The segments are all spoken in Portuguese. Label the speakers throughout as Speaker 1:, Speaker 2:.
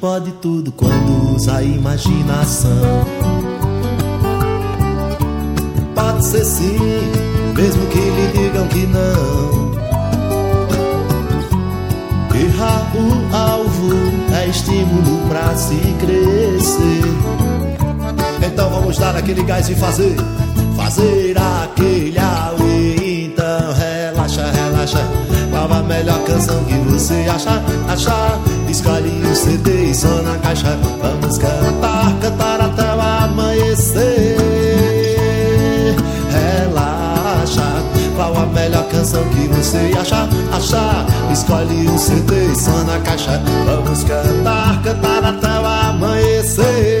Speaker 1: pode tudo quando usa a imaginação. Pode ser sim, mesmo que lhe digam que não. Errar o alvo é estímulo pra se crescer. Então vamos dar aquele gás e fazer, fazer aquele auê. Então relaxa, relaxa. Qual a melhor canção que você achar, achar? Escolhe um CD e só na caixa. Vamos cantar, cantar até o amanhecer. Relaxa. Qual a melhor canção que você achar, achar? Escolhe um CD e só na caixa. Vamos cantar, cantar até o amanhecer.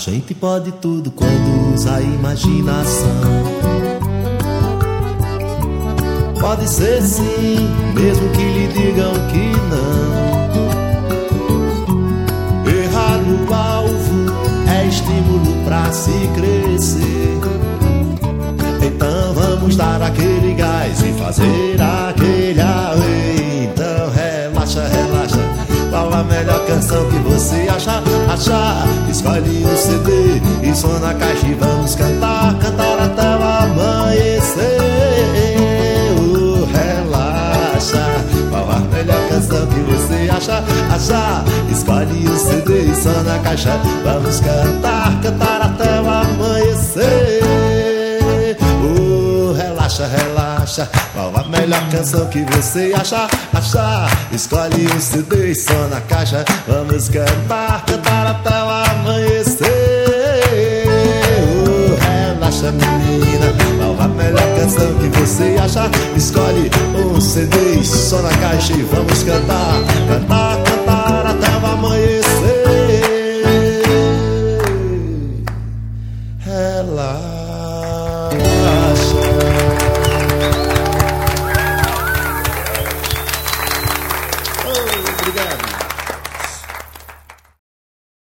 Speaker 1: Gente pode tudo quando usa a imaginação. Pode ser sim, mesmo que lhe digam que não. Errar no alvo é estímulo pra se crescer. Então vamos dar aquele gás e fazer aquele auê. Então relaxa, relaxa. Qual a melhor canção que você escolhe um CD e som na caixa e vamos cantar, cantar até o amanhecer. Oh, relaxa. Qual a melhor canção que você achar? Achar, escolhe um CD e som na caixa. Vamos cantar, cantar até o amanhecer. Oh, relaxa, relaxa. Qual a melhor canção que você achar? Achar, escolhe um CD e som na caixa. Vamos cantar, cantar até canção que você achar? Escolhe um CD som na caixa e vamos cantar, cantar, cantar até o amanhecer. Relaxa.